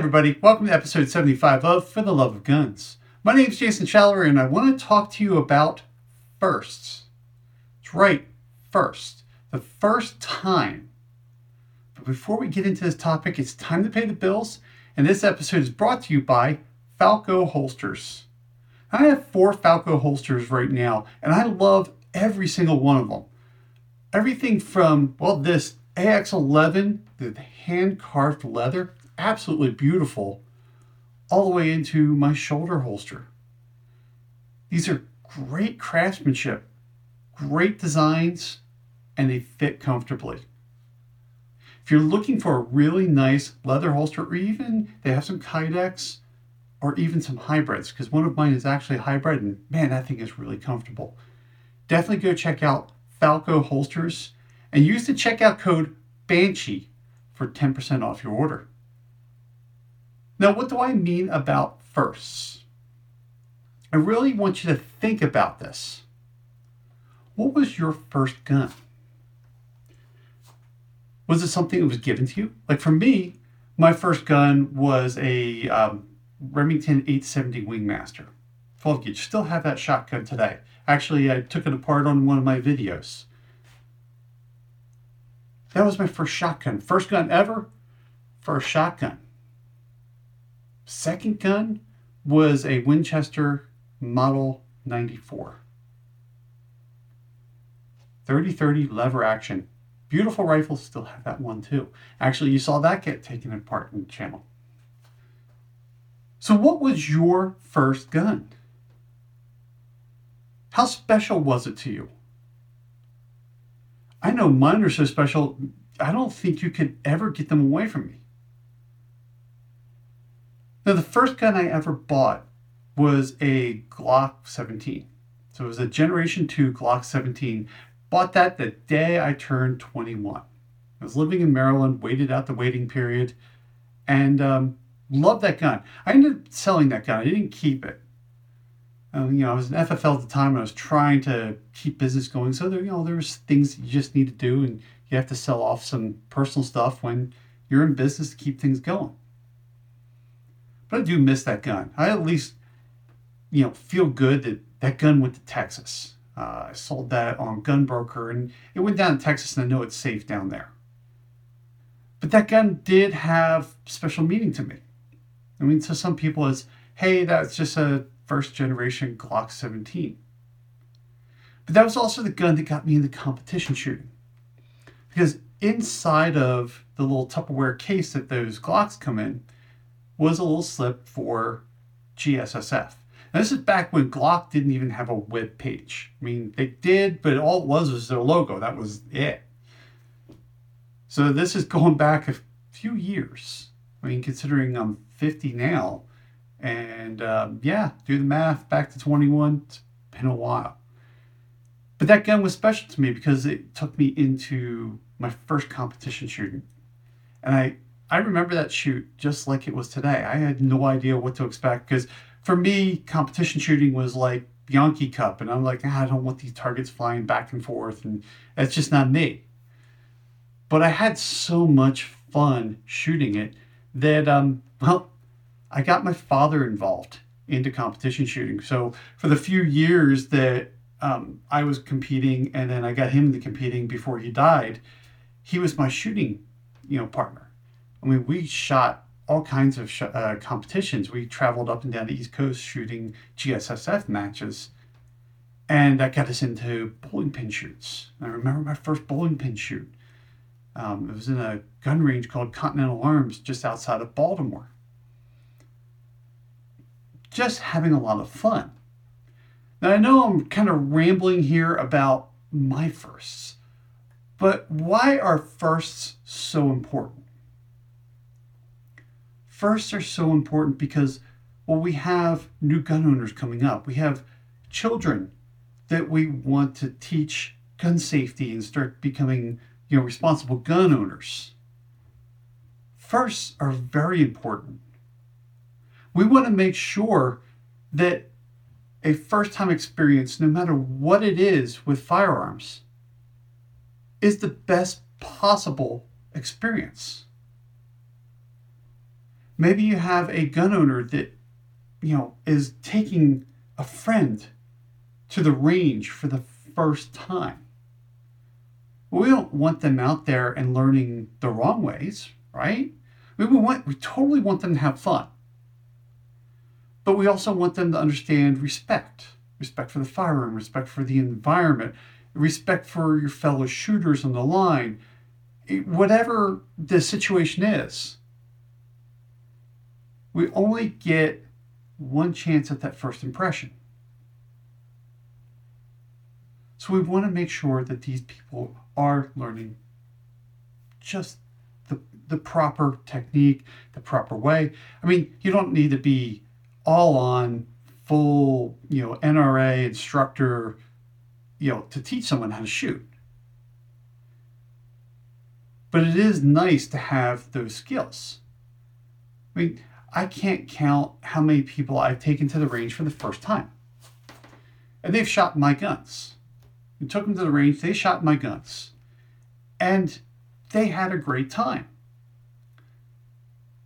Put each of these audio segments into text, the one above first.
everybody. Welcome to episode 75 of For the Love of Guns. My name is Jason Schaller, and I want to talk to you about firsts. That's right, first. The first time. But before we get into this topic, it's time to pay the bills, and this episode is brought to you by Falco Holsters. I have four Falco holsters right now, and I love every single one of them. Everything from, well, this AX11, the hand carved leather, absolutely beautiful, all the way into my shoulder holster. These are great craftsmanship, great designs, and they fit comfortably. If you're looking for a really nice leather holster, or even they have some Kydex or even some hybrids, because one of mine is actually a hybrid, and man, that thing is really comfortable. Definitely go check out Falco Holsters and use the checkout code Banshee for 10% off your order. Now, what do I mean about firsts? I really want you to think about this. What was your first gun? Was it something that was given to you? Like for me, my first gun was a um, Remington 870 Wingmaster. Well, you still have that shotgun today. Actually, I took it apart on one of my videos. That was my first shotgun. First gun ever, first shotgun. Second gun was a Winchester Model 94. 3030 lever action. Beautiful rifles still have that one too. Actually, you saw that get taken apart in the channel. So, what was your first gun? How special was it to you? I know mine are so special, I don't think you could ever get them away from me. Now, the first gun I ever bought was a Glock 17. So it was a Generation 2 Glock 17. Bought that the day I turned 21. I was living in Maryland, waited out the waiting period, and um, loved that gun. I ended up selling that gun. I didn't keep it. Um, you know, I was an FFL at the time, and I was trying to keep business going. So there, you know, there's things you just need to do, and you have to sell off some personal stuff when you're in business to keep things going. But I do miss that gun. I at least, you know, feel good that that gun went to Texas. Uh, I sold that on GunBroker, and it went down to Texas, and I know it's safe down there. But that gun did have special meaning to me. I mean, to some people, it's hey, that's just a first generation Glock 17. But that was also the gun that got me into competition shooting. Because inside of the little Tupperware case that those Glocks come in was a little slip for GSSF. Now, this is back when Glock didn't even have a web page. I mean, they did, but all it was was their logo. That was it. So this is going back a few years. I mean, considering I'm 50 now, and um, yeah, do the math, back to 21, it's been a while. But that gun was special to me because it took me into my first competition shooting. And I, I remember that shoot just like it was today. I had no idea what to expect because for me, competition shooting was like Bianchi Cup. And I'm like, ah, I don't want these targets flying back and forth. And that's just not me. But I had so much fun shooting it that, um, well, I got my father involved into competition shooting. So for the few years that um, I was competing, and then I got him into competing before he died, he was my shooting, you know, partner. I mean, we shot all kinds of sh- uh, competitions. We traveled up and down the East Coast shooting GSSF matches, and that got us into bowling pin shoots. I remember my first bowling pin shoot. Um, it was in a gun range called Continental Arms just outside of Baltimore just having a lot of fun. Now, I know I'm kind of rambling here about my firsts, but why are firsts so important? Firsts are so important because, well, we have new gun owners coming up. We have children that we want to teach gun safety and start becoming, you know, responsible gun owners. Firsts are very important we want to make sure that a first time experience, no matter what it is with firearms, is the best possible experience. Maybe you have a gun owner that, you know, is taking a friend to the range for the first time. We don't want them out there and learning the wrong ways, right? We want we totally want them to have fun. But we also want them to understand respect. Respect for the firearm, respect for the environment, respect for your fellow shooters on the line. Whatever the situation is, we only get one chance at that first impression. So we want to make sure that these people are learning just the, the proper technique, the proper way. I mean, you don't need to be all on full, you know, NRA instructor, you know, to teach someone how to shoot. But it is nice to have those skills. I mean, I can't count how many people I've taken to the range for the first time. And they've shot my guns. We took them to the range, they shot my guns. And they had a great time.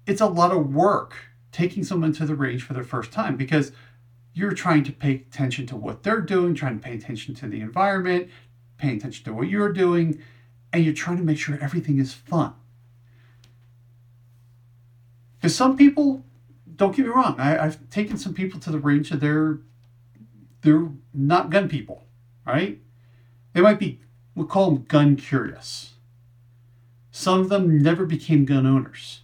It's a lot of work taking someone to the range for the first time because you're trying to pay attention to what they're doing, trying to pay attention to the environment, paying attention to what you're doing, and you're trying to make sure everything is fun. Because some people, don't get me wrong, I, have taken some people to the range and they're they're not gun people, right? They might be, we'll call them gun curious. Some of them never became gun owners.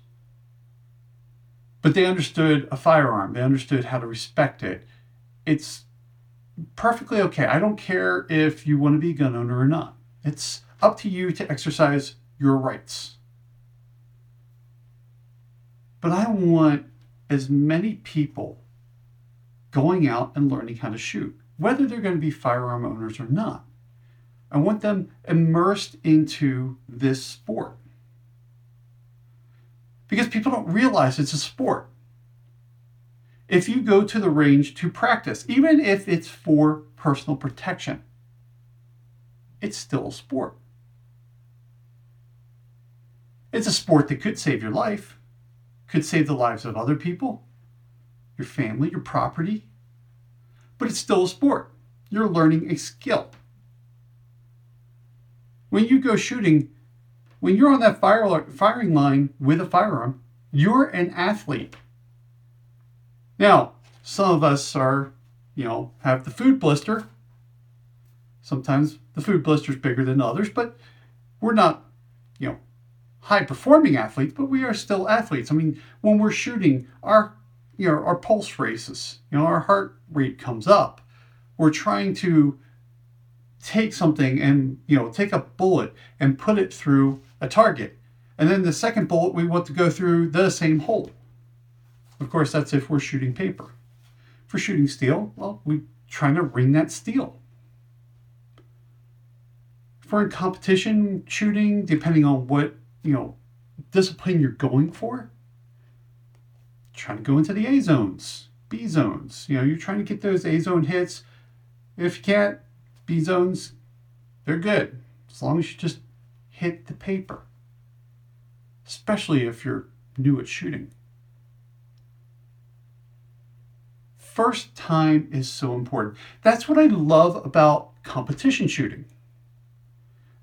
But they understood a firearm, they understood how to respect it. It's perfectly okay. I don't care if you want to be a gun owner or not. It's up to you to exercise your rights. But I want as many people going out and learning how to shoot, whether they're going to be firearm owners or not. I want them immersed into this sport. Because people don't realize it's a sport. If you go to the range to practice, even if it's for personal protection, it's still a sport. It's a sport that could save your life could save the lives of other people, your family, your property, but it's still a sport. You're learning a skill. When you go shooting, when you're on that fire, firing line with a firearm, you're an athlete. Now, some of us are, you know, have the food blister. Sometimes the food blister is bigger than others, but we're not, you know, high performing athletes, but we are still athletes. I mean, when we're shooting, our you know our pulse races, you know, our heart rate comes up. We're trying to take something and you know take a bullet and put it through a target, and then the second bullet we want to go through the same hole. Of course, that's if we're shooting paper. For shooting steel, well, we're trying to ring that steel. For in competition shooting, depending on what you know, discipline you're going for, trying to go into the A zones, B zones. You know, you're trying to get those A zone hits. If you can't, B zones, they're good. As long as you just hit the paper. Especially if you're new at shooting. First time is so important. That's what I love about competition shooting.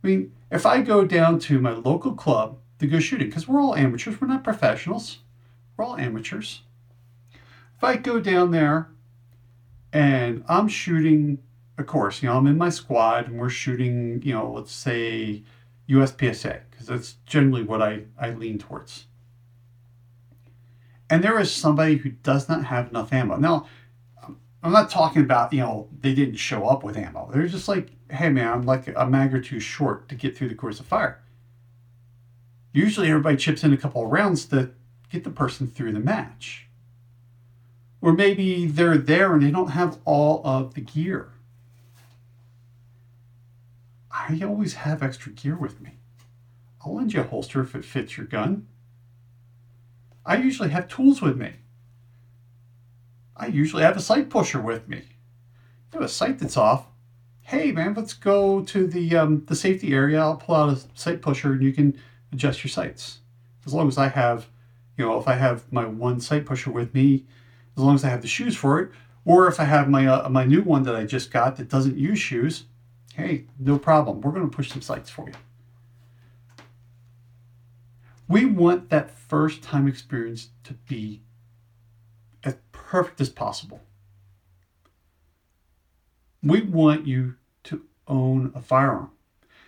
I mean, if I go down to my local club to go shooting, because we're all amateurs, we're not professionals, we're all amateurs. If I go down there and I'm shooting of course, you know, I'm in my squad and we're shooting, you know, let's say USPSA, because that's generally what I, I lean towards. And there is somebody who does not have enough ammo. Now, I'm not talking about, you know, they didn't show up with ammo. They're just like, hey man, I'm like a mag or two short to get through the course of fire. Usually everybody chips in a couple of rounds to get the person through the match. Or maybe they're there and they don't have all of the gear. I always have extra gear with me. I'll lend you a holster if it fits your gun. I usually have tools with me. I usually have a sight pusher with me. You have a sight that's off. Hey man, let's go to the um, the safety area. I'll pull out a sight pusher and you can adjust your sights. As long as I have, You know, if I have my one sight pusher with me, as long as I have the shoes for it, or if I have my uh, my new one that I just got that doesn't use shoes, hey, no problem. We're going to push some sights for you. We want that first time experience to be as perfect as possible. We want you to own a firearm.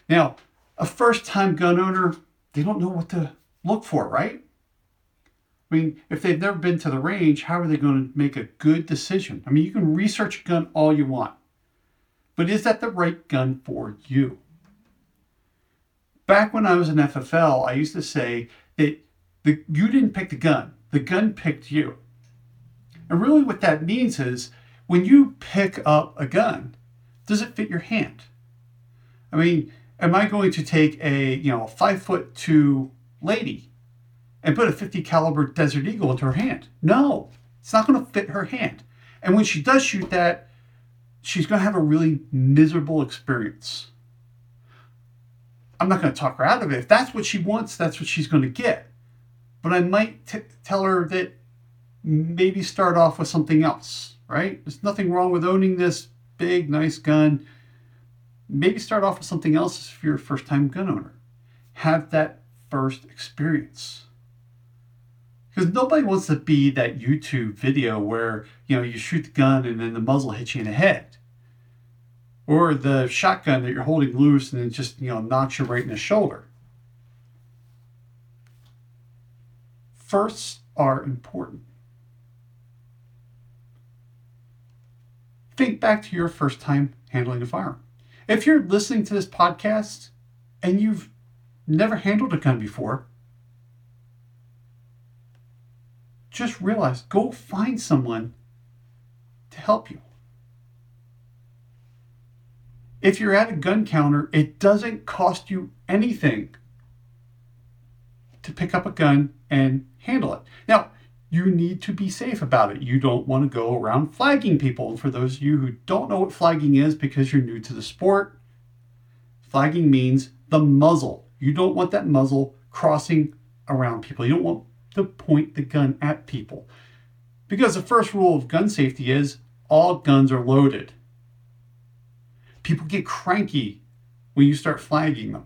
Now, a first time gun owner, they don't know what to look for, right? I mean, if they've never been to the range, how are they going to make a good decision? I mean, you can research a gun all you want, but is that the right gun for you? Back when I was in FFL, I used to say that the, you didn't pick the gun, the gun picked you. And really, what that means is when you pick up a gun, does it fit your hand? I mean, am I going to take a you know five foot two lady and put a 50 caliber Desert Eagle into her hand? No, it's not going to fit her hand. And when she does shoot that, she's going to have a really miserable experience. I'm not going to talk her out of it. If that's what she wants, that's what she's going to get. But I might t- tell her that maybe start off with something else, right? There's nothing wrong with owning this big, nice gun. Maybe start off with something else if you're a first time gun owner. Have that first experience. Because nobody wants to be that YouTube video where, you know, you shoot the gun and then the muzzle hits you in the head. Or the shotgun that you're holding loose and it just, you know, knocks you right in the shoulder. Firsts are important. Think back to your first time handling a firearm. If you're listening to this podcast and you've never handled a gun before, just realize go find someone to help you. If you're at a gun counter, it doesn't cost you anything to pick up a gun and handle it. Now, you need to be safe about it. You don't want to go around flagging people. And for those of you who don't know what flagging is because you're new to the sport, flagging means the muzzle. You don't want that muzzle crossing around people. You don't want to point the gun at people. Because the first rule of gun safety is all guns are loaded. People get cranky when you start flagging them,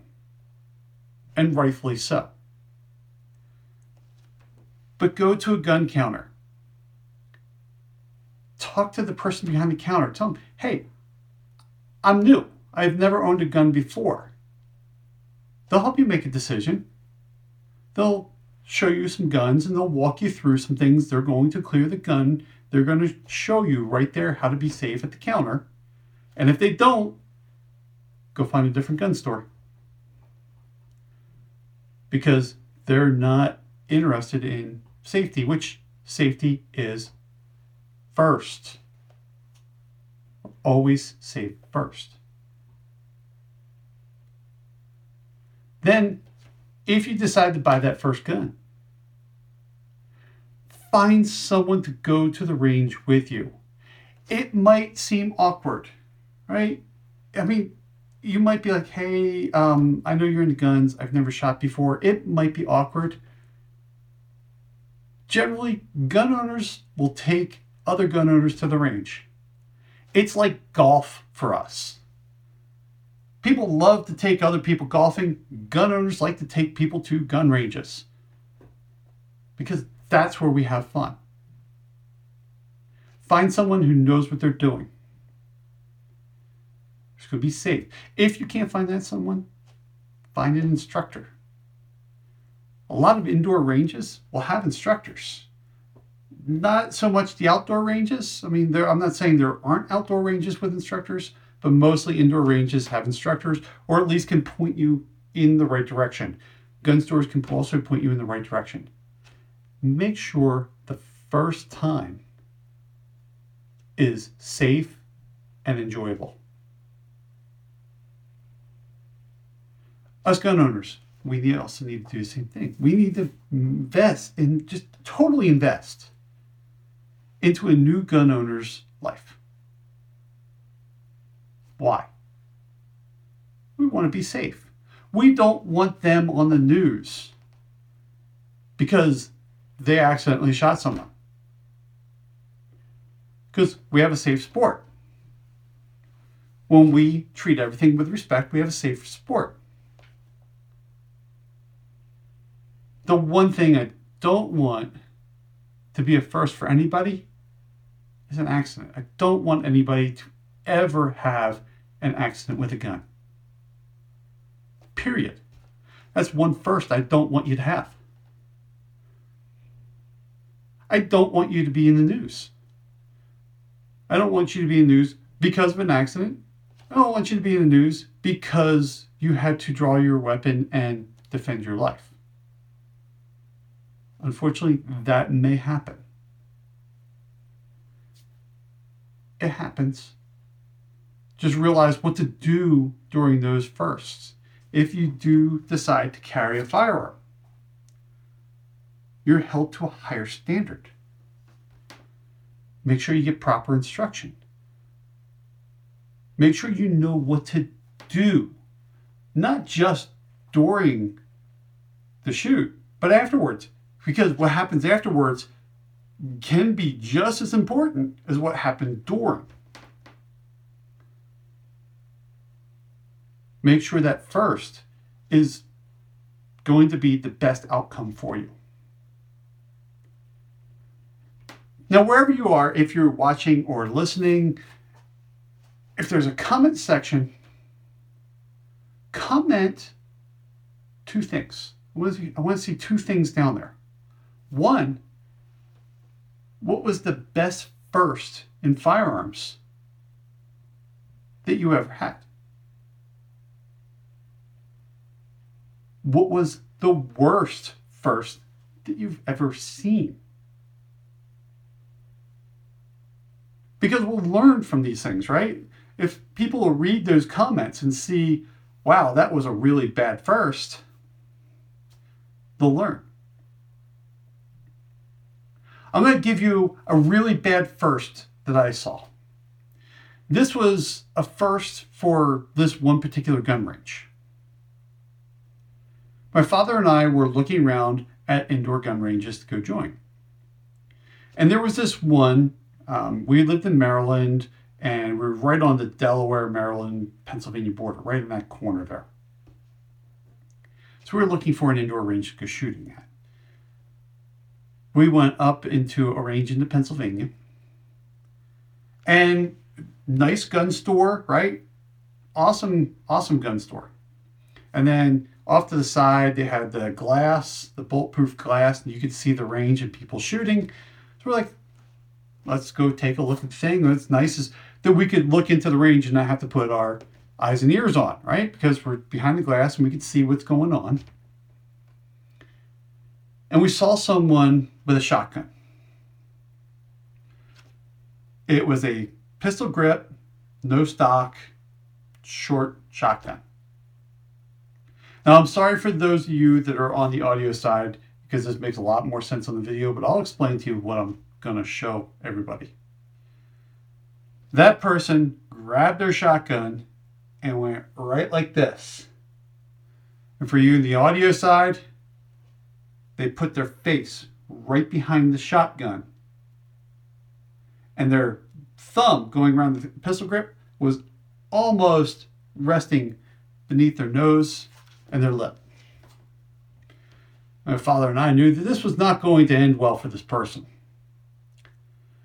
and rightfully so but go to a gun counter. Talk to the person behind the counter. Tell them, hey, I'm new. I've never owned a gun before. They'll help you make a decision. They'll show you some guns and they'll walk you through some things. They're going to clear the gun. They're going to show you right there how to be safe at the counter. And if they don't, go find a different gun store. Because they're not interested in safety, which safety is first. Always safe first. Then, if you decide to buy that first gun, find someone to go to the range with you. It might seem awkward, right? I mean, you might be like, hey, um, I know you're into guns. I've never shot before. It might be awkward generally gun owners will take other gun owners to the range. It's like golf for us. People love to take other people golfing. Gun owners like to take people to gun ranges because that's where we have fun. Find someone who knows what they're doing. It's going to be safe. If you can't find that someone, find an instructor a lot of indoor ranges will have instructors. Not so much the outdoor ranges. I mean, there, I'm not saying there aren't outdoor ranges with instructors, but mostly indoor ranges have instructors or at least can point you in the right direction. Gun stores can also point you in the right direction. Make sure the first time is safe and enjoyable. Us gun owners, we also need to do the same thing. We need to invest and just totally invest into a new gun owner's life. Why? We want to be safe. We don't want them on the news because they accidentally shot someone. Because we have a safe sport. When we treat everything with respect, we have a safe sport. The one thing I don't want to be a first for anybody is an accident. I don't want anybody to ever have an accident with a gun. Period. That's one first I don't want you to have. I don't want you to be in the news. I don't want you to be in the news because of an accident. I don't want you to be in the news because you had to draw your weapon and defend your life. Unfortunately, mm. that may happen. It happens. Just realize what to do during those firsts if you do decide to carry a firearm. You're held to a higher standard. Make sure you get proper instruction. Make sure you know what to do, not just during the shoot, but afterwards. Because what happens afterwards can be just as important as what happened during. Make sure that first is going to be the best outcome for you. Now, wherever you are, if you're watching or listening, if there's a comment section, comment two things. I want, see, I want to see two things down there. One, what was the best first in firearms that you ever had? What was the worst first that you've ever seen? Because we'll learn from these things, right? If people will read those comments and see, wow, that was a really bad first, they'll learn. I'm going to give you a really bad first that I saw. This was a first for this one particular gun range. My father and I were looking around at indoor gun ranges to go join. And there was this one, um, we lived in Maryland and we were right on the Delaware, Maryland, Pennsylvania border, right in that corner there. So we were looking for an indoor range to go shooting at. We went up into a range into Pennsylvania. And nice gun store, right? Awesome, awesome gun store. And then off to the side, they had the glass, the bulletproof glass, and you could see the range and people shooting. So we're like, let's go take a look at the thing. What's nice is that we could look into the range and not have to put our eyes and ears on, right? Because we're behind the glass and we could see what's going on. And we saw someone with a shotgun. It was a pistol grip, no stock, short shotgun. Now, I'm sorry for those of you that are on the audio side because this makes a lot more sense on the video, but I'll explain to you what I'm going to show everybody. That person grabbed their shotgun and went right like this. And for you in the audio side, they put their face right behind the shotgun. And their thumb going around the pistol grip was almost resting beneath their nose and their lip. My father and I knew that this was not going to end well for this person.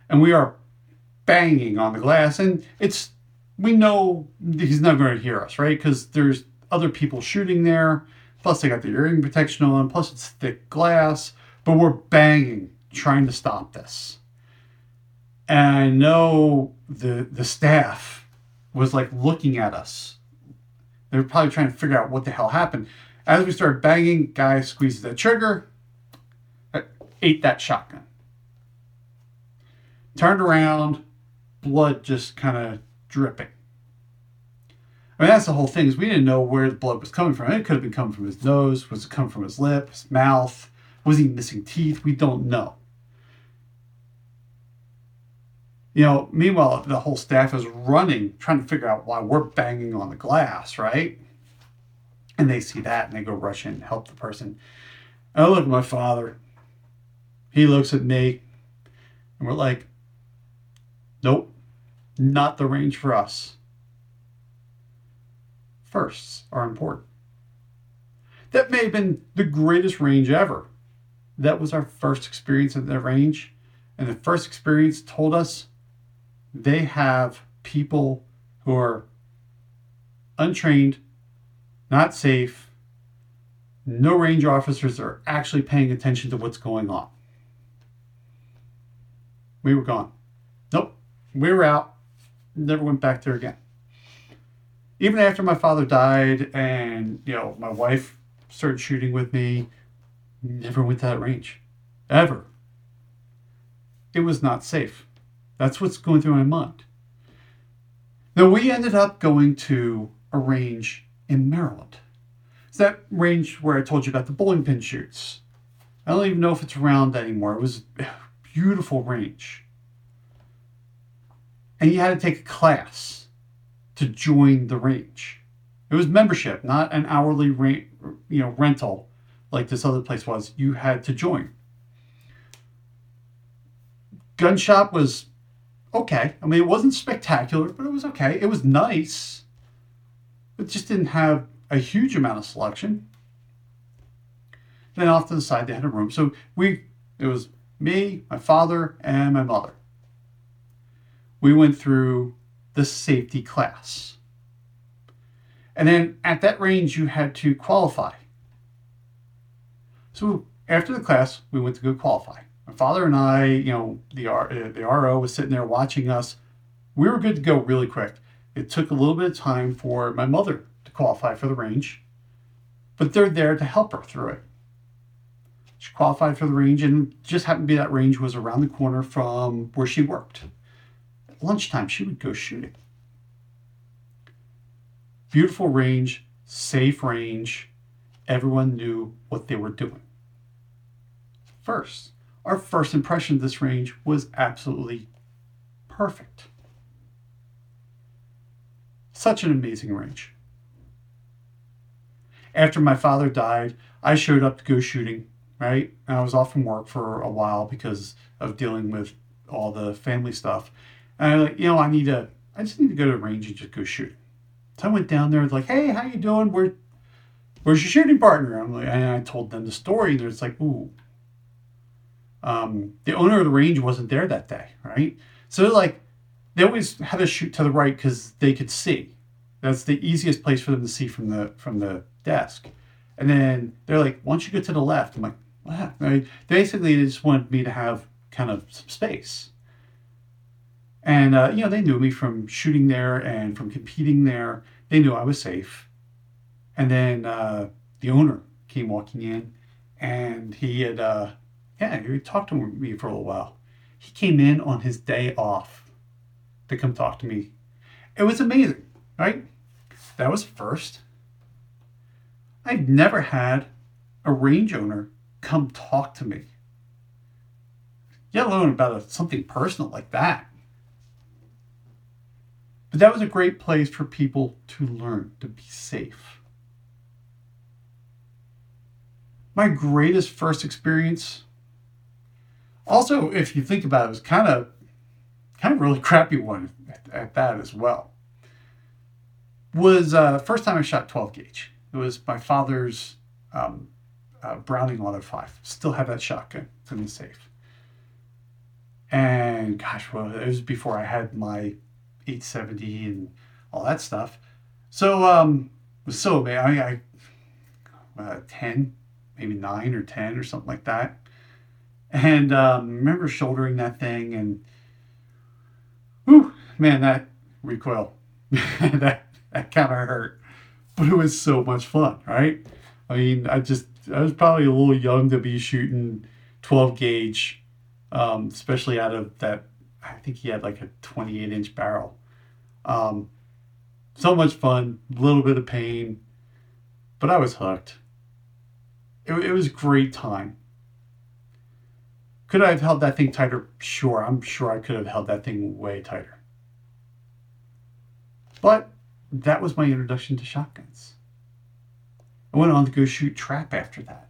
And we are banging on the glass, and it's we know he's not going to hear us, right? Because there's other people shooting there. Plus, they got the hearing protection on. Plus, it's thick glass. But we're banging, trying to stop this. And I know the the staff was like looking at us they were probably trying to figure out what the hell happened. As we started banging, guy squeezes the trigger, uh, ate that shotgun. Turned around, blood just kind of dripping. I mean, that's the whole thing. Is we didn't know where the blood was coming from. It could have been coming from his nose. Was it coming from his lip, his mouth? Was he missing teeth? We don't know. You know, meanwhile, the whole staff is running, trying to figure out why we're banging on the glass, right? And they see that and they go rush in and help the person. I look at my father He looks at me and we're like, nope, not the range for us. Firsts are important. That may have been the greatest range ever. That was our first experience at that range. And the first experience told us they have people who are untrained, not safe, no range officers are actually paying attention to what's going on. We were gone. Nope. We were out. Never went back there again. Even after my father died and, you know, my wife started shooting with me, never went that range. Ever. It was not safe. That's what's going through my mind. Now, we ended up going to a range in Maryland. It's that range where I told you about the bowling pin shoots. I don't even know if it's around anymore. It was a beautiful range. And you had to take a class to join the range. It was membership, not an hourly rate, you know, rental like this other place was. You had to join. Gun shop was okay. I mean, it wasn't spectacular, but it was okay. It was nice. It just didn't have a huge amount of selection. Then off to the side, they had a room. So we, it was me, my father, and my mother. We went through the safety class. And then at that range, you had to qualify. So after the class, we went to go qualify. My father and I, you know, the, R, uh, the RO was sitting there watching us. We were good to go really quick. It took a little bit of time for my mother to qualify for the range, but they're there to help her through it. She qualified for the range and just happened to be that range was around the corner from where she worked. At lunchtime, she would go shooting. Beautiful range, safe range. Everyone knew what they were doing. First, our first impression of this range was absolutely perfect. Such an amazing range. After my father died, I showed up to go shooting, right? And I was off from work for a while because of dealing with all the family stuff. And I like, you know, I need to, I just need to go to the range and just go shoot. So I went down there, and like, hey, how you doing? Where, where's your shooting partner? I'm like, and I told them the story, and it's like, ooh. Um, the owner of the range wasn't there that day, right? So like, they always had to shoot to the right because they could see. That's the easiest place for them to see from the from the desk. And then they're like, "Why don't you go to the left?" I'm like, "What?" Right? Basically, they just wanted me to have kind of some space. And uh, you know, they knew me from shooting there and from competing there. They knew I was safe. And then uh, the owner came walking in, and he had, uh, yeah, he talked to me for a little while. He came in on his day off to come talk to me. It was amazing, right? That was first. I've never had a range owner come talk to me, let alone about something personal like that. But that was a great place for people to learn to be safe. My greatest first experience, also, if you think about it, was kind of kind of really crappy one at, at that as well. Was uh, first time I shot 12 gauge. It was my father's um, uh, Browning Auto 5. Still have that shotgun. It's in the safe. And gosh, well, it was before I had my 870 and all that stuff. So um, so man, I, I uh, 10, maybe 9 or 10 or something like that. And um, remember shouldering that thing and whew, man, that recoil, that, that kind of hurt. But it was so much fun, right? I mean, I just, I was probably a little young to be shooting 12 gauge, um, especially out of that, I think he had like a 28 inch barrel. Um, so much fun, a little bit of pain, but I was hooked. It, it was great time. Could I have held that thing tighter? Sure, I'm sure I could have held that thing way tighter. But that was my introduction to shotguns. I went on to go shoot trap after that.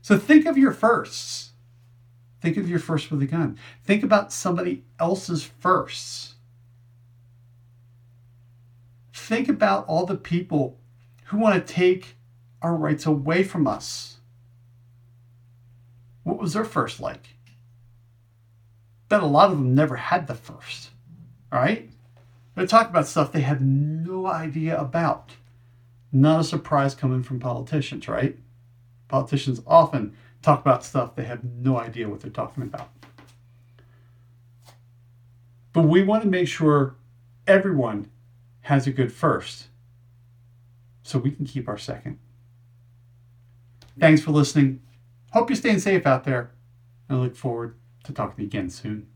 So think of your firsts. Think of your first with a gun. Think about somebody else's firsts. Think about all the people who want to take our rights away from us. What was their first like? Bet a lot of them never had the first. All right? They talk about stuff they have no idea about. Not a surprise coming from politicians, right? Politicians often talk about stuff they have no idea what they're talking about. But we want to make sure everyone has a good first so we can keep our second. Thanks for listening. Hope you're staying safe out there. I look forward to talking to you again soon.